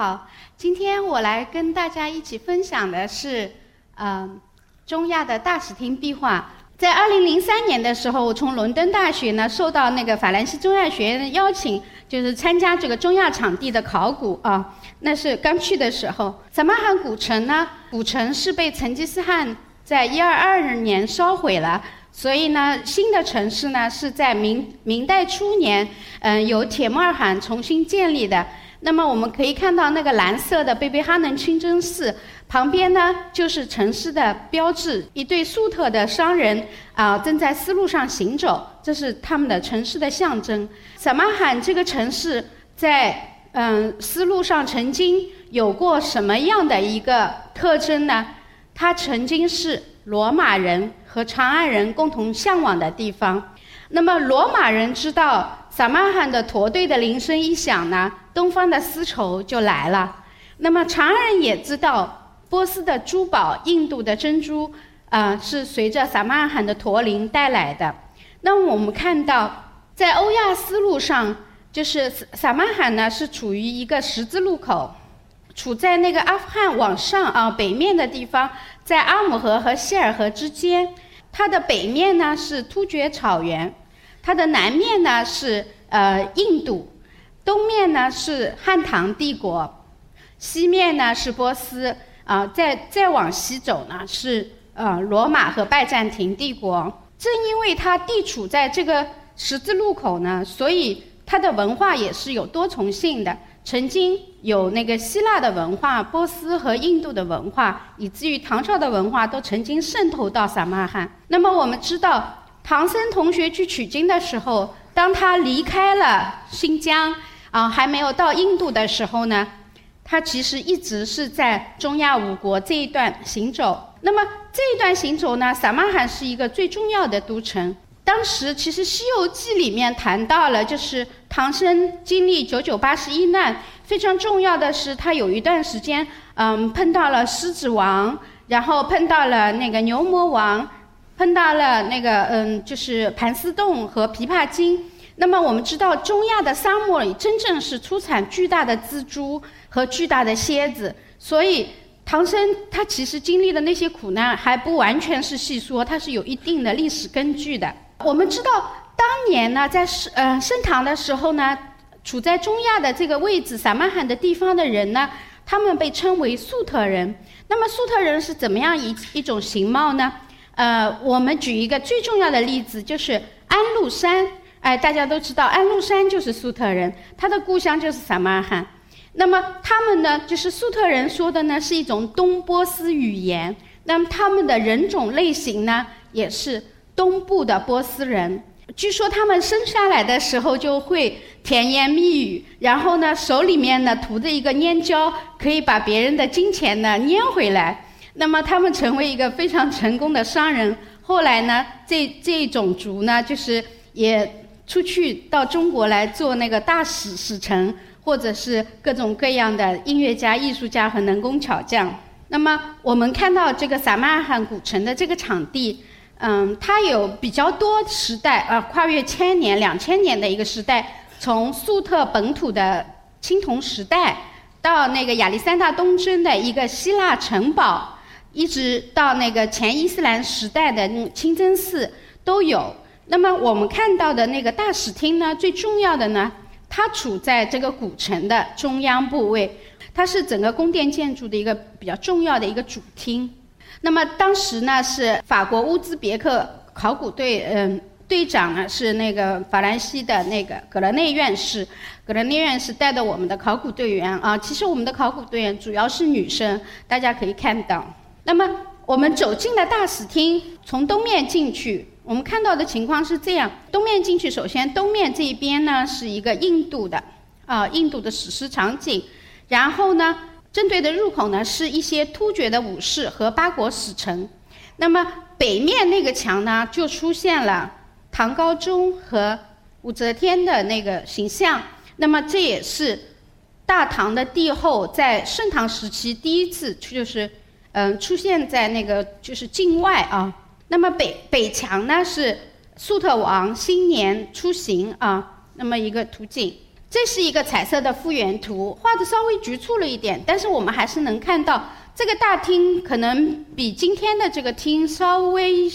好，今天我来跟大家一起分享的是，嗯，中亚的大使厅壁画。在二零零三年的时候，我从伦敦大学呢受到那个法兰西中亚学院的邀请，就是参加这个中亚场地的考古啊。那是刚去的时候，撒马罕古城呢，古城是被成吉思汗在一二二年烧毁了，所以呢，新的城市呢是在明明代初年，嗯，由铁木尔汗重新建立的。那么我们可以看到那个蓝色的贝贝哈能清真寺旁边呢，就是城市的标志，一对粟特的商人啊正在丝路上行走，这是他们的城市的象征。撒马罕这个城市在嗯丝路上曾经有过什么样的一个特征呢？它曾经是罗马人和长安人共同向往的地方。那么罗马人知道。撒马罕的驼队的铃声一响呢，东方的丝绸就来了。那么长安人也知道，波斯的珠宝、印度的珍珠，啊，是随着撒马罕的驼铃带来的。那么我们看到，在欧亚丝路上，就是撒马罕呢是处于一个十字路口，处在那个阿富汗往上啊北面的地方，在阿姆河和希尔河之间。它的北面呢是突厥草原。它的南面呢是呃印度，东面呢是汉唐帝国，西面呢是波斯啊，再再往西走呢是呃罗马和拜占庭帝国。正因为它地处在这个十字路口呢，所以它的文化也是有多重性的。曾经有那个希腊的文化、波斯和印度的文化，以至于唐朝的文化都曾经渗透到撒马罕。那么我们知道。唐僧同学去取经的时候，当他离开了新疆，啊，还没有到印度的时候呢，他其实一直是在中亚五国这一段行走。那么这一段行走呢，撒马罕是一个最重要的都城。当时其实《西游记》里面谈到了，就是唐僧经历九九八十一难，非常重要的是他有一段时间，嗯，碰到了狮子王，然后碰到了那个牛魔王。碰到了那个嗯，就是盘丝洞和琵琶精。那么我们知道，中亚的沙漠里真正是出产巨大的蜘蛛和巨大的蝎子，所以唐僧他其实经历的那些苦难还不完全是戏说，它是有一定的历史根据的。我们知道，当年呢，在盛呃盛唐的时候呢，处在中亚的这个位置，撒马罕的地方的人呢，他们被称为粟特人。那么粟特人是怎么样一一种形貌呢？呃，我们举一个最重要的例子，就是安禄山。哎，大家都知道，安禄山就是粟特人，他的故乡就是撒马罕。那么他们呢，就是粟特人说的呢，是一种东波斯语言。那么他们的人种类型呢，也是东部的波斯人。据说他们生下来的时候就会甜言蜜语，然后呢，手里面呢涂着一个粘胶，可以把别人的金钱呢粘回来。那么他们成为一个非常成功的商人。后来呢，这这种族呢，就是也出去到中国来做那个大使使臣，或者是各种各样的音乐家、艺术家和能工巧匠。那么我们看到这个撒马尔罕古城的这个场地，嗯，它有比较多时代啊，跨越千年、两千年的一个时代，从粟特本土的青铜时代，到那个亚历山大东征的一个希腊城堡。一直到那个前伊斯兰时代的清真寺都有。那么我们看到的那个大使厅呢，最重要的呢，它处在这个古城的中央部位，它是整个宫殿建筑的一个比较重要的一个主厅。那么当时呢，是法国乌兹别克考古队，嗯，队长呢是那个法兰西的那个格勒内院士，格勒内院士带的我们的考古队员啊。其实我们的考古队员主要是女生，大家可以看到。那么我们走进了大使厅，从东面进去，我们看到的情况是这样：东面进去，首先东面这一边呢是一个印度的，啊，印度的史诗场景，然后呢，正对的入口呢是一些突厥的武士和八国使臣。那么北面那个墙呢就出现了唐高宗和武则天的那个形象。那么这也是大唐的帝后在盛唐时期第一次就是。嗯，出现在那个就是境外啊。那么北北墙呢是粟特王新年出行啊，那么一个图景。这是一个彩色的复原图，画的稍微局促了一点，但是我们还是能看到这个大厅可能比今天的这个厅稍微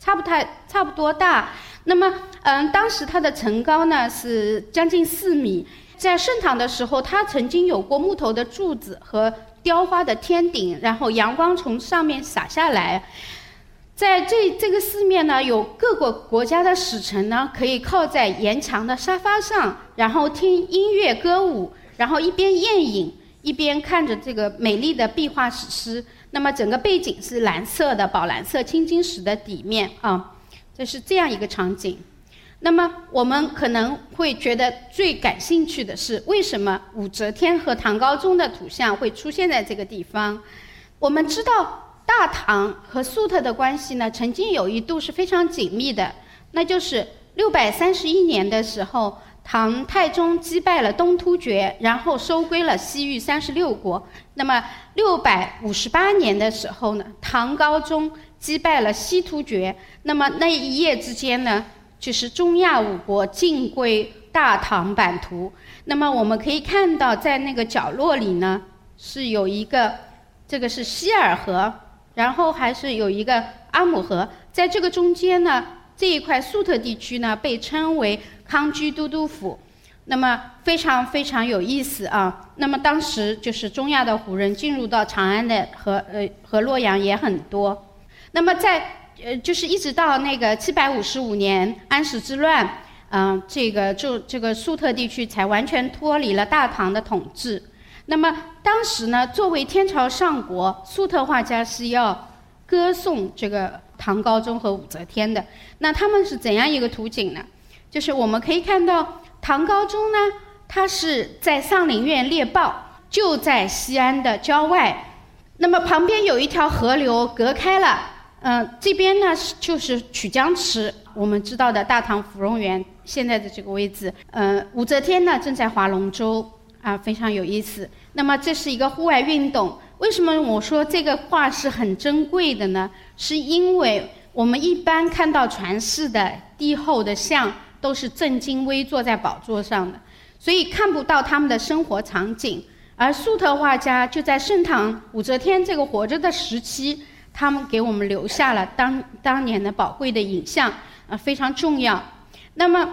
差不太差不多大。那么，嗯，当时它的层高呢是将近四米，在盛唐的时候，它曾经有过木头的柱子和雕花的天顶，然后阳光从上面洒下来。在这这个四面呢，有各个国家的使臣呢，可以靠在沿墙的沙发上，然后听音乐歌舞，然后一边宴饮，一边看着这个美丽的壁画史诗。那么整个背景是蓝色的宝蓝色青金石的底面啊，这是这样一个场景。那么我们可能会觉得最感兴趣的是，为什么武则天和唐高宗的图像会出现在这个地方？我们知道。大唐和粟特的关系呢，曾经有一度是非常紧密的。那就是六百三十一年的时候，唐太宗击败了东突厥，然后收归了西域三十六国。那么六百五十八年的时候呢，唐高宗击败了西突厥。那么那一夜之间呢，就是中亚五国尽归大唐版图。那么我们可以看到，在那个角落里呢，是有一个，这个是希尔河。然后还是有一个阿姆河，在这个中间呢，这一块粟特地区呢被称为康居都督府，那么非常非常有意思啊。那么当时就是中亚的胡人进入到长安的和呃和洛阳也很多，那么在呃就是一直到那个七百五十五年安史之乱，嗯，这个就这个粟特地区才完全脱离了大唐的统治。那么当时呢，作为天朝上国，粟特画家是要歌颂这个唐高宗和武则天的。那他们是怎样一个图景呢？就是我们可以看到唐高宗呢，他是在上林苑猎豹，就在西安的郊外。那么旁边有一条河流隔开了，嗯，这边呢是就是曲江池，我们知道的大唐芙蓉园现在的这个位置。嗯，武则天呢正在划龙舟。啊，非常有意思。那么这是一个户外运动。为什么我说这个画是很珍贵的呢？是因为我们一般看到传世的帝后的像都是正襟危坐在宝座上的，所以看不到他们的生活场景。而粟特画家就在盛唐武则天这个活着的时期，他们给我们留下了当当年的宝贵的影像，啊，非常重要。那么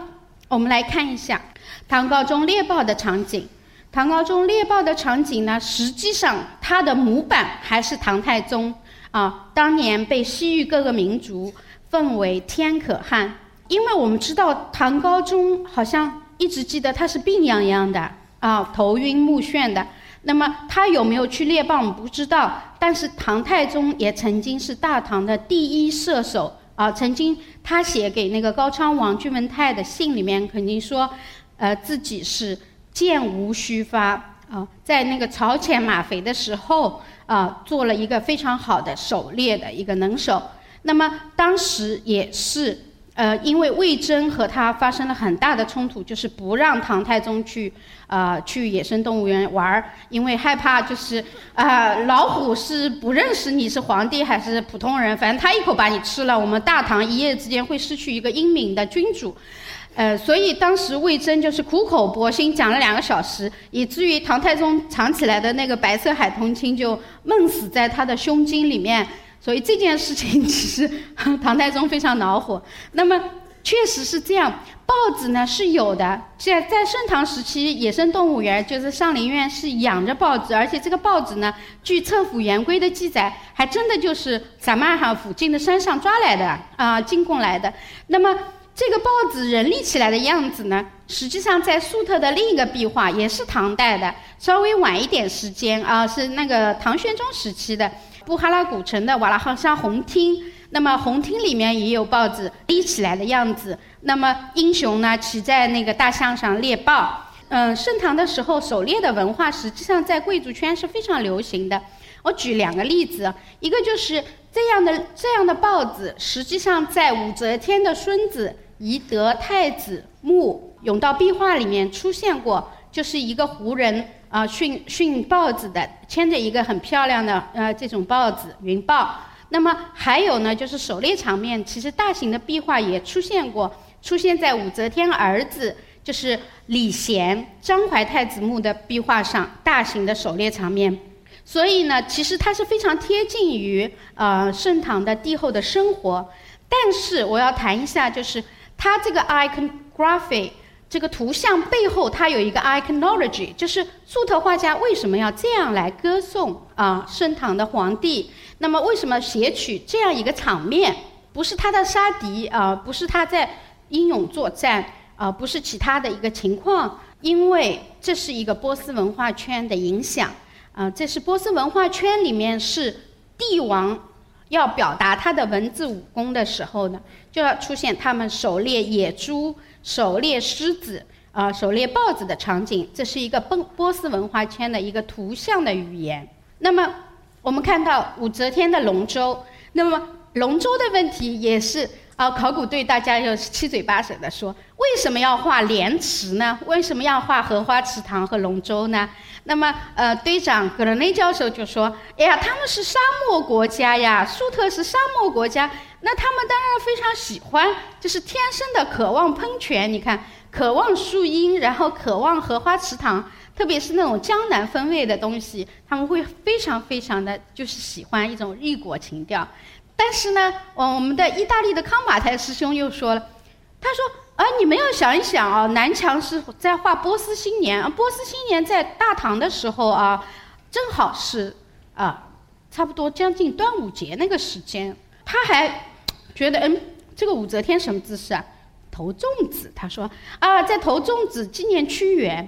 我们来看一下唐高宗猎豹的场景。唐高宗猎豹的场景呢，实际上它的模板还是唐太宗啊，当年被西域各个民族奉为天可汗，因为我们知道唐高宗好像一直记得他是病殃殃的啊，头晕目眩的。那么他有没有去猎豹，我们不知道。但是唐太宗也曾经是大唐的第一射手啊，曾经他写给那个高昌王君文泰的信里面，肯定说，呃，自己是。箭无虚发啊，在那个朝前马肥的时候啊，做了一个非常好的狩猎的一个能手。那么当时也是，呃，因为魏征和他发生了很大的冲突，就是不让唐太宗去啊去野生动物园玩儿，因为害怕就是啊老虎是不认识你是皇帝还是普通人，反正他一口把你吃了，我们大唐一夜之间会失去一个英明的君主。呃，所以当时魏征就是苦口婆心讲了两个小时，以至于唐太宗藏起来的那个白色海豚青就闷死在他的胸襟里面。所以这件事情其实 唐太宗非常恼火。那么确实是这样，豹子呢是有的，在在盛唐时期，野生动物园就是上林苑是养着豹子，而且这个豹子呢，据册府元规的记载，还真的就是撒马尔罕附近的山上抓来的啊，进贡来的。那么。这个豹子人立起来的样子呢，实际上在粟特的另一个壁画，也是唐代的，稍微晚一点时间啊，是那个唐玄宗时期的布哈拉古城的瓦拉哈沙红厅。那么红厅里面也有豹子立起来的样子。那么英雄呢，骑在那个大象上猎豹。嗯，盛唐的时候，狩猎的文化实际上在贵族圈是非常流行的。我举两个例子，一个就是这样的这样的豹子，实际上在武则天的孙子。宜德太子墓甬道壁画里面出现过，就是一个胡人啊驯驯豹子的，牵着一个很漂亮的呃这种豹子云豹。那么还有呢，就是狩猎场面，其实大型的壁画也出现过，出现在武则天儿子就是李贤张怀太子墓的壁画上大型的狩猎场面。所以呢，其实它是非常贴近于呃盛唐的帝后的生活。但是我要谈一下，就是它这个 iconography 这个图像背后，它有一个 iconology，就是粟特画家为什么要这样来歌颂啊盛唐的皇帝？那么为什么写取这样一个场面？不是他的杀敌啊，不是他在英勇作战啊，不是其他的一个情况，因为这是一个波斯文化圈的影响。啊，这是波斯文化圈里面是帝王要表达他的文字武功的时候呢，就要出现他们狩猎野猪、狩猎狮子、啊狩猎豹子的场景。这是一个波波斯文化圈的一个图像的语言。那么我们看到武则天的龙舟，那么龙舟的问题也是。啊，考古队大家又七嘴八舌的说，为什么要画莲池呢？为什么要画荷花池塘和龙舟呢？那么，呃，队长格伦内教授就说：“哎呀，他们是沙漠国家呀，粟特是沙漠国家，那他们当然非常喜欢，就是天生的渴望喷泉。你看，渴望树荫，然后渴望荷花池塘，特别是那种江南风味的东西，他们会非常非常的就是喜欢一种异国情调。”但是呢，我我们的意大利的康马台师兄又说了，他说：“啊，你们要想一想啊，南墙是在画波斯新年，波斯新年在大唐的时候啊，正好是啊，差不多将近端午节那个时间。他还觉得，嗯，这个武则天什么姿势啊？投粽子。他说啊，在投粽子纪念屈原。”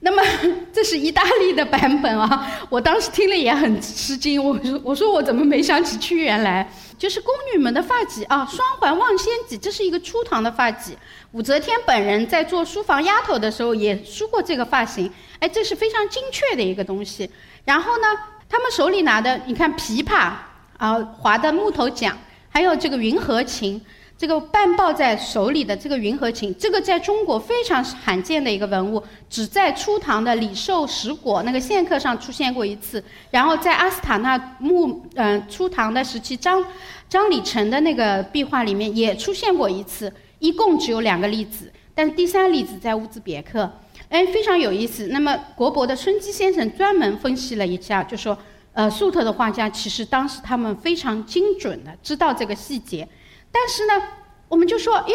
那么 这是意大利的版本啊，我当时听了也很吃惊。我说我说我怎么没想起屈原来？就是宫女们的发髻啊，双环望仙髻，这是一个初唐的发髻。武则天本人在做书房丫头的时候也梳过这个发型，哎，这是非常精确的一个东西。然后呢，他们手里拿的，你看琵琶啊，划的木头桨，还有这个云和琴。这个半抱在手里的这个云和琴，这个在中国非常罕见的一个文物，只在初唐的李寿石椁那个线刻上出现过一次，然后在阿斯塔纳墓，嗯，初唐的时期张张礼成的那个壁画里面也出现过一次，一共只有两个例子，但是第三例子在乌兹别克，哎，非常有意思。那么国博的孙基先生专门分析了一下，就说，呃，粟特的画家其实当时他们非常精准的知道这个细节。但是呢，我们就说，耶，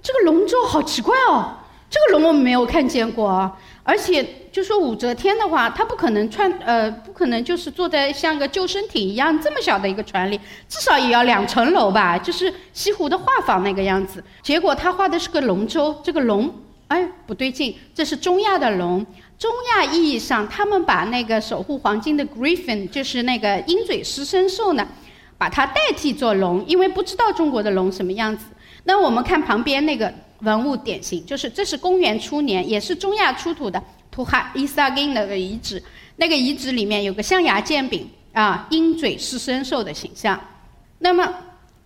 这个龙舟好奇怪哦，这个龙我们没有看见过啊，而且就说武则天的话，她不可能穿，呃，不可能就是坐在像个救生艇一样这么小的一个船里，至少也要两层楼吧，就是西湖的画舫那个样子。结果他画的是个龙舟，这个龙，哎，不对劲，这是中亚的龙。中亚意义上，他们把那个守护黄金的 griffin，就是那个鹰嘴狮身兽呢。把它代替做龙，因为不知道中国的龙什么样子。那我们看旁边那个文物典型，就是这是公元初年，也是中亚出土的图哈伊萨金那个遗址。那个遗址里面有个象牙剑柄啊，鹰嘴狮身兽的形象。那么，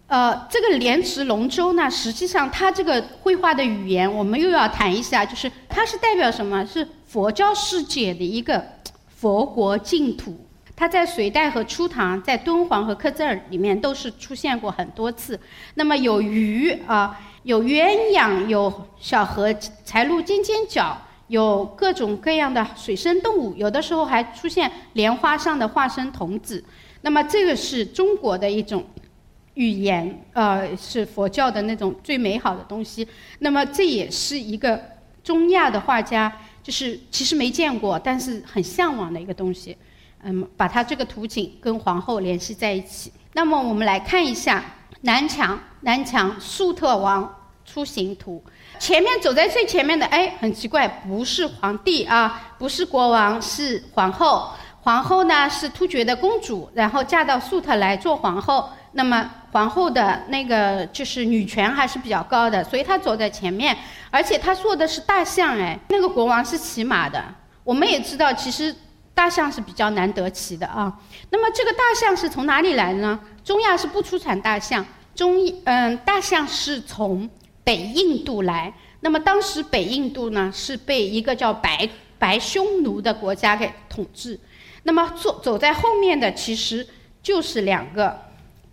呃，这个莲池龙舟呢，实际上它这个绘画的语言，我们又要谈一下，就是它是代表什么？是佛教世界的一个佛国净土。它在隋代和初唐，在敦煌和刻字儿里面都是出现过很多次。那么有鱼啊，有鸳鸯，有小河才鹭尖尖角，有各种各样的水生动物，有的时候还出现莲花上的化身童子。那么这个是中国的一种语言，呃，是佛教的那种最美好的东西。那么这也是一个中亚的画家，就是其实没见过，但是很向往的一个东西。嗯，把它这个图景跟皇后联系在一起。那么我们来看一下南墙，南墙粟特王出行图。前面走在最前面的，哎，很奇怪，不是皇帝啊，不是国王，是皇后。皇后呢是突厥的公主，然后嫁到粟特来做皇后。那么皇后的那个就是女权还是比较高的，所以她走在前面，而且她坐的是大象，哎，那个国王是骑马的。我们也知道，其实。大象是比较难得骑的啊，那么这个大象是从哪里来的呢？中亚是不出产大象，中嗯，大象是从北印度来。那么当时北印度呢是被一个叫白白匈奴的国家给统治，那么走走在后面的其实就是两个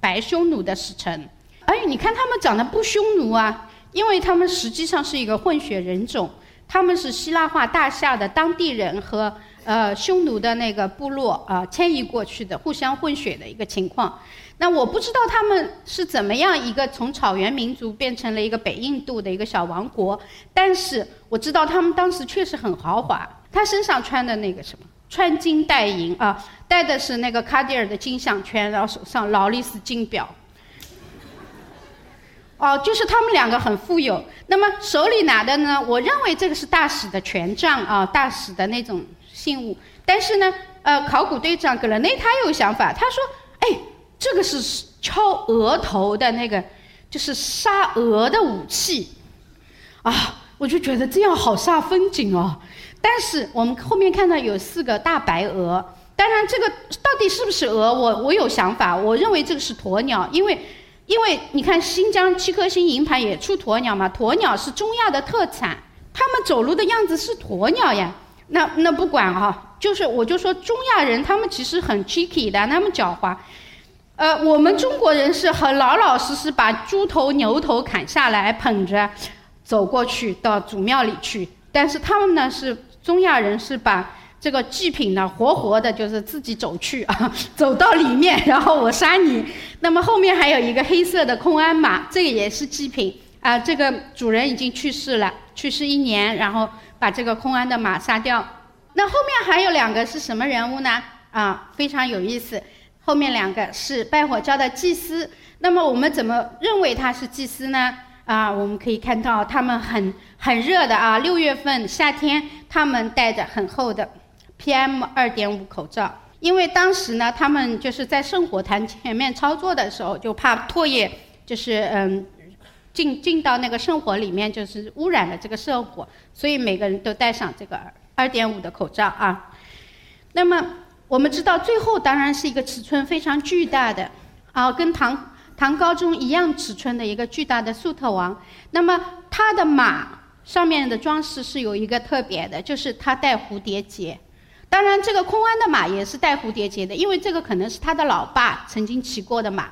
白匈奴的使臣。哎，你看他们长得不匈奴啊，因为他们实际上是一个混血人种。他们是希腊化大夏的当地人和呃匈奴的那个部落啊迁移过去的，互相混血的一个情况。那我不知道他们是怎么样一个从草原民族变成了一个北印度的一个小王国，但是我知道他们当时确实很豪华。他身上穿的那个什么，穿金戴银啊，戴的是那个卡地尔的金项圈，然后手上劳力士金表。哦，就是他们两个很富有。那么手里拿的呢？我认为这个是大使的权杖啊，大使的那种信物。但是呢，呃，考古队长格伦内他有想法，他说：“哎，这个是敲额头的那个，就是杀鹅的武器。”啊，我就觉得这样好煞风景哦。但是我们后面看到有四个大白鹅，当然这个到底是不是鹅，我我有想法，我认为这个是鸵鸟，因为。因为你看新疆七颗星银盘也出鸵鸟嘛，鸵鸟是中亚的特产，他们走路的样子是鸵鸟呀。那那不管啊，就是我就说中亚人他们其实很 tricky 的，他们狡猾。呃，我们中国人是很老老实实把猪头牛头砍下来捧着走过去到祖庙里去，但是他们呢是中亚人是把。这个祭品呢，活活的，就是自己走去啊，走到里面，然后我杀你。那么后面还有一个黑色的空安马，这个也是祭品啊。这个主人已经去世了，去世一年，然后把这个空安的马杀掉。那后面还有两个是什么人物呢？啊，非常有意思。后面两个是拜火教的祭司。那么我们怎么认为他是祭司呢？啊，我们可以看到他们很很热的啊，六月份夏天，他们戴着很厚的。PM 二点五口罩，因为当时呢，他们就是在圣火坛前面操作的时候，就怕唾液就是嗯进进到那个圣火里面，就是污染了这个圣火，所以每个人都戴上这个二点五的口罩啊。那么我们知道，最后当然是一个尺寸非常巨大的啊，跟唐唐高宗一样尺寸的一个巨大的粟特王。那么他的马上面的装饰是有一个特别的，就是他戴蝴蝶结。当然，这个空安的马也是带蝴蝶结的，因为这个可能是他的老爸曾经骑过的马。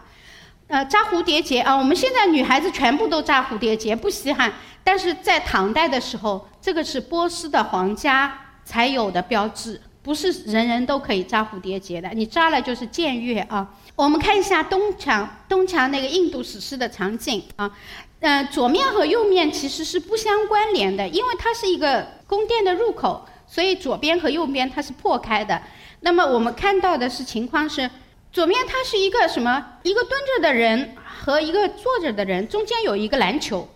呃，扎蝴蝶结啊，我们现在女孩子全部都扎蝴蝶结，不稀罕。但是在唐代的时候，这个是波斯的皇家才有的标志，不是人人都可以扎蝴蝶结的。你扎了就是僭越啊。我们看一下东墙，东墙那个印度史诗的场景啊，嗯，左面和右面其实是不相关联的，因为它是一个宫殿的入口。所以左边和右边它是破开的，那么我们看到的是情况是，左面它是一个什么？一个蹲着的人和一个坐着的人，中间有一个篮球，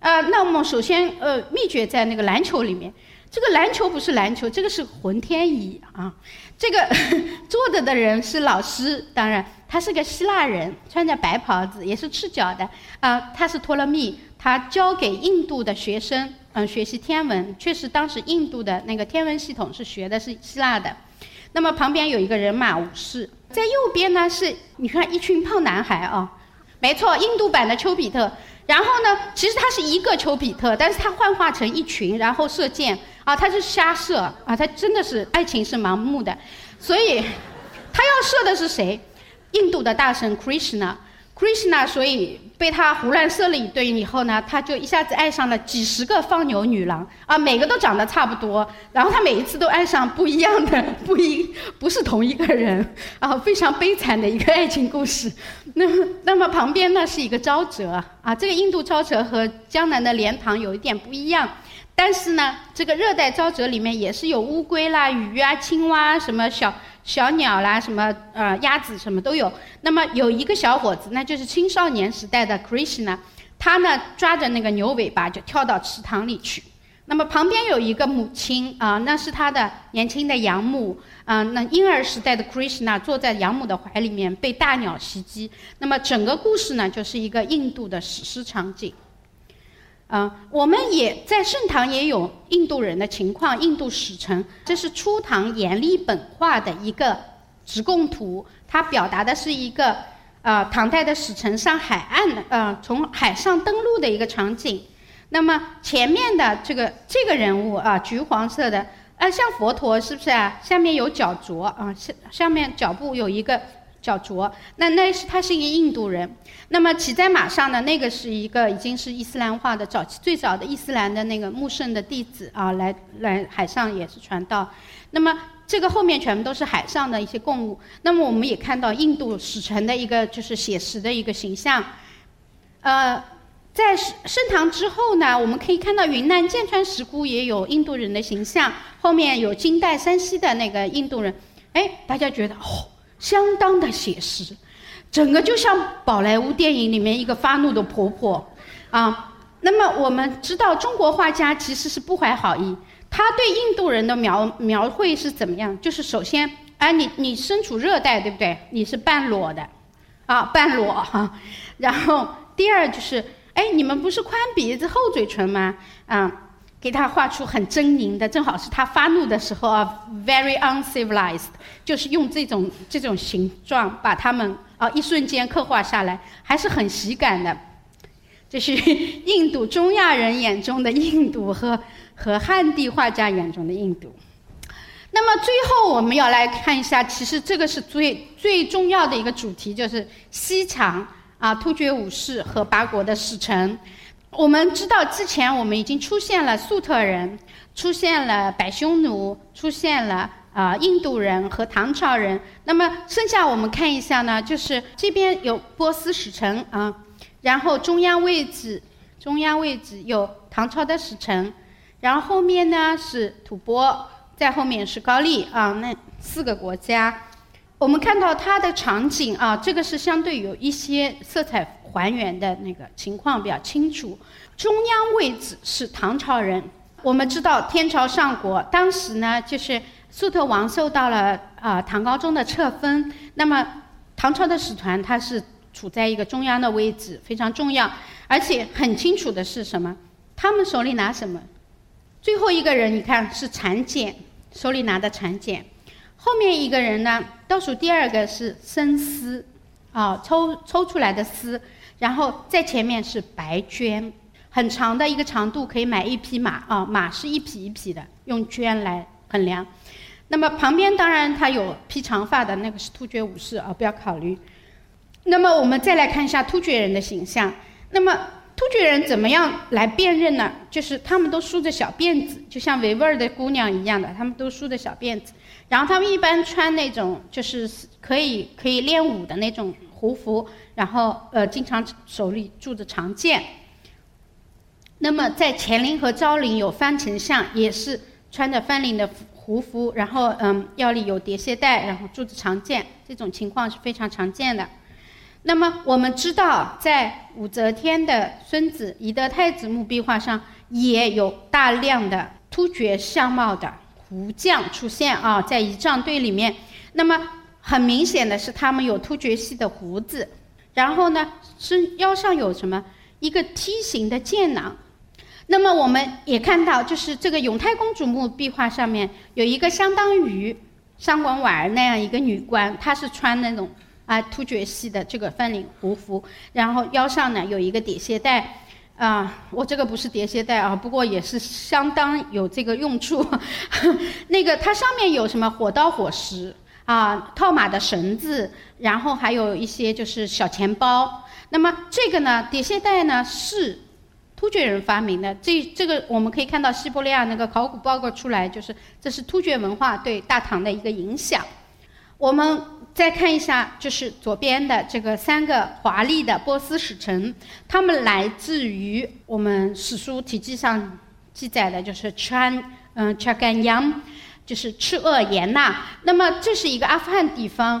呃，那么首先呃秘诀在那个篮球里面，这个篮球不是篮球，这个是浑天仪啊，这个 坐着的人是老师，当然他是个希腊人，穿着白袍子，也是赤脚的啊，他是托勒密，他教给印度的学生。嗯，学习天文，确实当时印度的那个天文系统是学的是希腊的。那么旁边有一个人马武士，在右边呢是你看一群胖男孩啊，没错，印度版的丘比特。然后呢，其实他是一个丘比特，但是他幻化成一群，然后射箭啊，他是瞎射啊，他真的是爱情是盲目的，所以他要射的是谁？印度的大神 Krishna。Krishna，所以被他胡乱射了一顿以后呢，他就一下子爱上了几十个放牛女郎啊，每个都长得差不多，然后他每一次都爱上不一样的，不一不是同一个人啊，非常悲惨的一个爱情故事。那那么旁边呢是一个沼泽啊，这个印度沼泽和江南的莲塘有一点不一样。但是呢，这个热带沼泽里面也是有乌龟啦、鱼啊、青蛙什么小小鸟啦、什么呃鸭子什么都有。那么有一个小伙子，那就是青少年时代的 Krishna，他呢抓着那个牛尾巴就跳到池塘里去。那么旁边有一个母亲啊，那是他的年轻的养母啊。那婴儿时代的 Krishna 坐在养母的怀里面被大鸟袭击。那么整个故事呢，就是一个印度的史诗场景。啊，我们也在盛唐也有印度人的情况，印度使臣，这是初唐阎立本画的一个直贡图，它表达的是一个呃唐代的使臣上海岸的，呃从海上登陆的一个场景。那么前面的这个这个人物啊，橘黄色的，啊像佛陀是不是啊？下面有脚镯啊，下下面脚部有一个叫卓。那那是他是一个印度人。那么骑在马上的那个是一个已经是伊斯兰化的早期最早的伊斯兰的那个穆圣的弟子啊，来来海上也是传道。那么这个后面全部都是海上的一些贡物。那么我们也看到印度使臣的一个就是写实的一个形象，呃。在盛唐之后呢，我们可以看到云南剑川石窟也有印度人的形象，后面有金代山西的那个印度人，哎，大家觉得哦，相当的写实，整个就像宝莱坞电影里面一个发怒的婆婆啊。那么我们知道中国画家其实是不怀好意，他对印度人的描描绘是怎么样？就是首先，哎，你你身处热带，对不对？你是半裸的，啊，半裸哈。然后第二就是。哎，你们不是宽鼻子厚嘴唇吗？啊，给他画出很狰狞的，正好是他发怒的时候啊，very uncivilized，就是用这种这种形状把他们啊一瞬间刻画下来，还是很喜感的。这是印度中亚人眼中的印度和和汉地画家眼中的印度。那么最后我们要来看一下，其实这个是最最重要的一个主题，就是西墙。啊，突厥武士和八国的使臣，我们知道之前我们已经出现了粟特人，出现了百匈奴，出现了啊印度人和唐朝人。那么剩下我们看一下呢，就是这边有波斯使臣啊，然后中央位置，中央位置有唐朝的使臣，然后后面呢是吐蕃，在后面是高丽啊，那四个国家。我们看到它的场景啊，这个是相对有一些色彩还原的那个情况比较清楚。中央位置是唐朝人，我们知道天朝上国当时呢，就是粟特王受到了啊唐高宗的册封，那么唐朝的使团它是处在一个中央的位置，非常重要。而且很清楚的是什么？他们手里拿什么？最后一个人你看是蚕茧，手里拿的蚕茧。后面一个人呢？倒数第二个是生丝，啊，抽抽出来的丝，然后在前面是白绢，很长的一个长度，可以买一匹马啊，马是一匹一匹的，用绢来衡量。那么旁边当然他有披长发的那个是突厥武士啊，不要考虑。那么我们再来看一下突厥人的形象，那么。突厥人怎么样来辨认呢？就是他们都梳着小辫子，就像维吾尔的姑娘一样的，他们都梳着小辫子。然后他们一般穿那种就是可以可以练武的那种胡服，然后呃经常手里拄着长剑。那么在乾陵和昭陵有翻丞相，也是穿着翻领的胡服，然后嗯腰里有叠鞋带，然后拄着长剑，这种情况是非常常见的。那么我们知道，在武则天的孙子懿德太子墓壁画上，也有大量的突厥相貌的胡将出现啊，在仪仗队里面。那么很明显的是，他们有突厥系的胡子，然后呢，身腰上有什么一个梯形的剑囊。那么我们也看到，就是这个永泰公主墓壁画上面有一个相当于上官婉儿那样一个女官，她是穿那种。啊，突厥系的这个翻领胡服，然后腰上呢有一个叠鞋带，啊，我这个不是叠鞋带啊，不过也是相当有这个用处。那个它上面有什么火刀火石啊，套马的绳子，然后还有一些就是小钱包。那么这个呢，叠鞋带呢是突厥人发明的。这这个我们可以看到西伯利亚那个考古报告出来，就是这是突厥文化对大唐的一个影响。我们。再看一下，就是左边的这个三个华丽的波斯使臣，他们来自于我们史书体系上记载的，就是 Chan，，嗯，查干央，就是赤鄂延纳。那么这是一个阿富汗地方，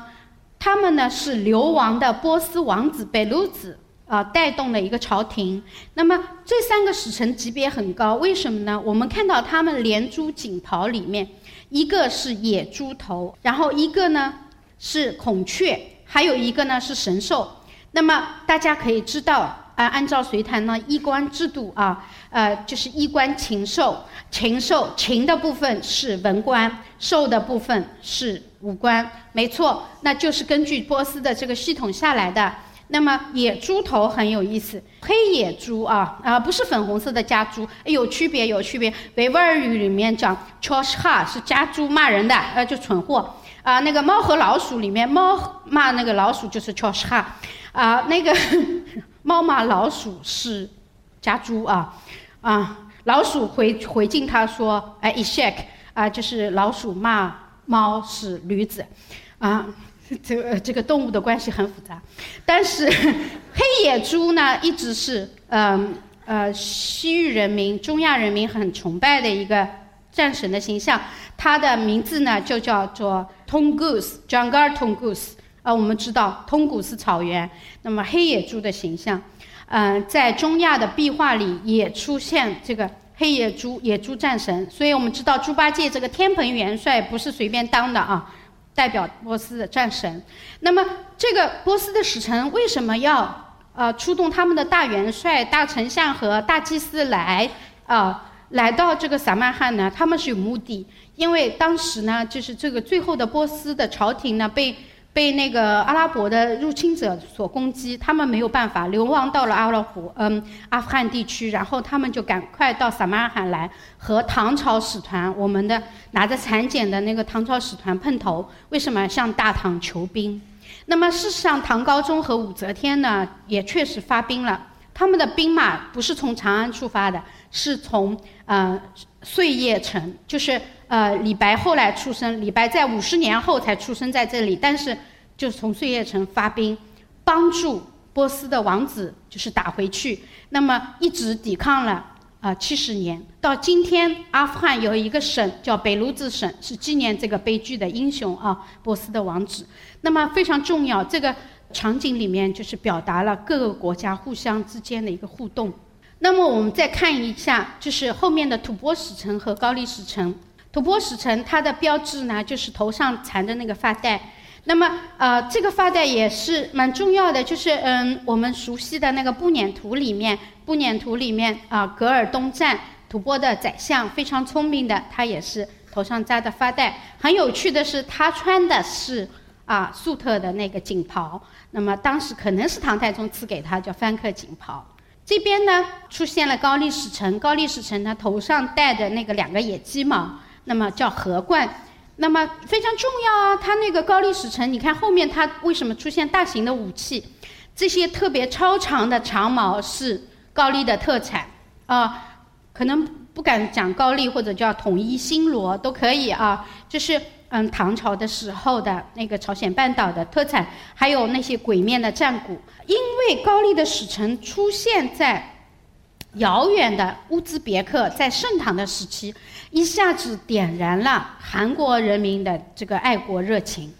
他们呢是流亡的波斯王子贝鲁子啊带动了一个朝廷。那么这三个使臣级别很高，为什么呢？我们看到他们连珠锦袍里面，一个是野猪头，然后一个呢。是孔雀，还有一个呢是神兽。那么大家可以知道啊，按照隋唐呢衣冠制度啊，呃，就是衣冠禽兽，禽兽禽的部分是文官，兽的部分是武官，没错，那就是根据波斯的这个系统下来的。那么野猪头很有意思，黑野猪啊啊，不是粉红色的家猪，有区别有区别。维吾尔语里面讲 c h o s h a 是家猪骂人的，呃，就蠢货。啊，那个猫和老鼠里面，猫骂那个老鼠就是 c h o s 哈，啊，那个 猫骂老鼠是家猪啊，啊，老鼠回回敬他说，哎 i s h a k 啊，就是老鼠骂猫是驴子，啊，这个这个动物的关系很复杂，但是 黑野猪呢，一直是嗯呃西域人民、中亚人民很崇拜的一个战神的形象。他的名字呢就叫做 Tongus，Jangar Tongus。啊，我们知道通古斯草原，那么黑野猪的形象，嗯，在中亚的壁画里也出现这个黑野猪、野猪战神。所以我们知道猪八戒这个天蓬元帅不是随便当的啊，代表波斯的战神。那么这个波斯的使臣为什么要呃出动他们的大元帅、大丞相和大祭司来啊？来到这个撒曼汗呢，他们是有目的，因为当时呢，就是这个最后的波斯的朝廷呢，被被那个阿拉伯的入侵者所攻击，他们没有办法流亡到了阿拉伯，嗯，阿富汗地区，然后他们就赶快到撒曼汗来和唐朝使团，我们的拿着蚕茧的那个唐朝使团碰头，为什么向大唐求兵？那么事实上，唐高宗和武则天呢，也确实发兵了。他们的兵马不是从长安出发的，是从呃碎叶城，就是呃李白后来出生，李白在五十年后才出生在这里，但是就是从碎叶城发兵，帮助波斯的王子就是打回去，那么一直抵抗了啊七十年，到今天阿富汗有一个省叫北卢兹省，是纪念这个悲剧的英雄啊波斯的王子，那么非常重要这个。场景里面就是表达了各个国家互相之间的一个互动。那么我们再看一下，就是后面的吐蕃使臣和高丽使臣。吐蕃使臣它的标志呢，就是头上缠的那个发带。那么呃，这个发带也是蛮重要的，就是嗯，我们熟悉的那个布辇图里面，布辇图里面啊，噶尔东赞吐蕃的宰相非常聪明的，他也是头上扎的发带。很有趣的是，他穿的是。啊，粟特的那个锦袍，那么当时可能是唐太宗赐给他，叫翻克锦袍。这边呢出现了高丽使臣，高丽使臣他头上戴的那个两个野鸡毛，那么叫荷冠，那么非常重要啊。他那个高丽使臣，你看后面他为什么出现大型的武器？这些特别超长的长矛是高丽的特产啊，可能不敢讲高丽或者叫统一新罗都可以啊，就是。嗯，唐朝的时候的那个朝鲜半岛的特产，还有那些鬼面的战鼓，因为高丽的使臣出现在遥远的乌兹别克，在盛唐的时期，一下子点燃了韩国人民的这个爱国热情，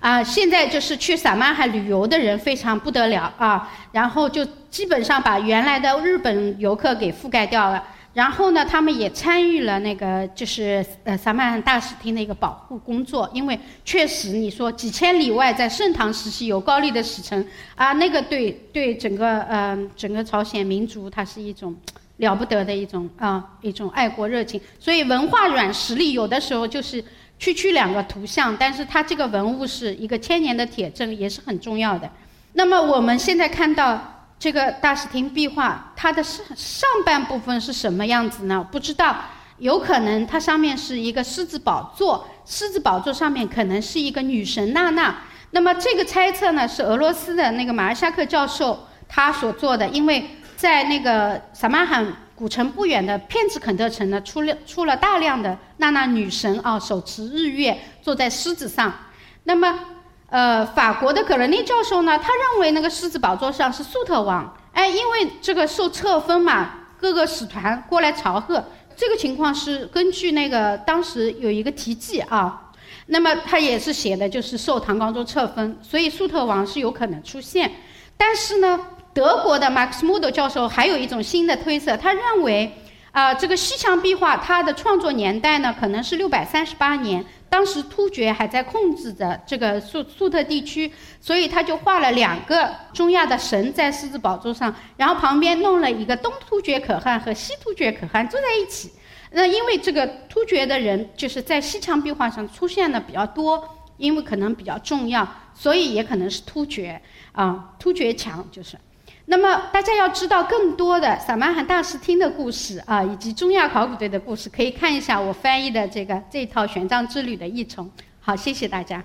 啊，现在就是去撒马海旅游的人非常不得了啊，然后就基本上把原来的日本游客给覆盖掉了。然后呢，他们也参与了那个，就是呃萨曼大使厅的一个保护工作，因为确实你说几千里外在盛唐时期有高丽的使臣啊，那个对对整个呃整个朝鲜民族，它是一种了不得的一种啊一种爱国热情。所以文化软实力有的时候就是区区两个图像，但是它这个文物是一个千年的铁证，也是很重要的。那么我们现在看到。这个大使厅壁画，它的上上半部分是什么样子呢？不知道，有可能它上面是一个狮子宝座，狮子宝座上面可能是一个女神娜娜。那么这个猜测呢，是俄罗斯的那个马尔夏克教授他所做的，因为在那个萨马罕古城不远的片子肯特城呢，出了出了大量的娜娜女神啊，手持日月，坐在狮子上。那么。呃，法国的葛伦尼教授呢，他认为那个狮子宝座上是粟特王，哎，因为这个受册封嘛，各个使团过来朝贺，这个情况是根据那个当时有一个题记啊，那么他也是写的就是受唐高宗册封，所以粟特王是有可能出现，但是呢，德国的马克思穆德教授还有一种新的推测，他认为啊，这个西墙壁画它的创作年代呢，可能是六百三十八年。当时突厥还在控制着这个粟粟特地区，所以他就画了两个中亚的神在狮子宝座上，然后旁边弄了一个东突厥可汗和西突厥可汗坐在一起。那因为这个突厥的人就是在西墙壁画上出现的比较多，因为可能比较重要，所以也可能是突厥啊，突厥墙就是。那么大家要知道更多的萨马罕大师听的故事啊，以及中亚考古队的故事，可以看一下我翻译的这个这套玄奘之旅的译丛。好，谢谢大家。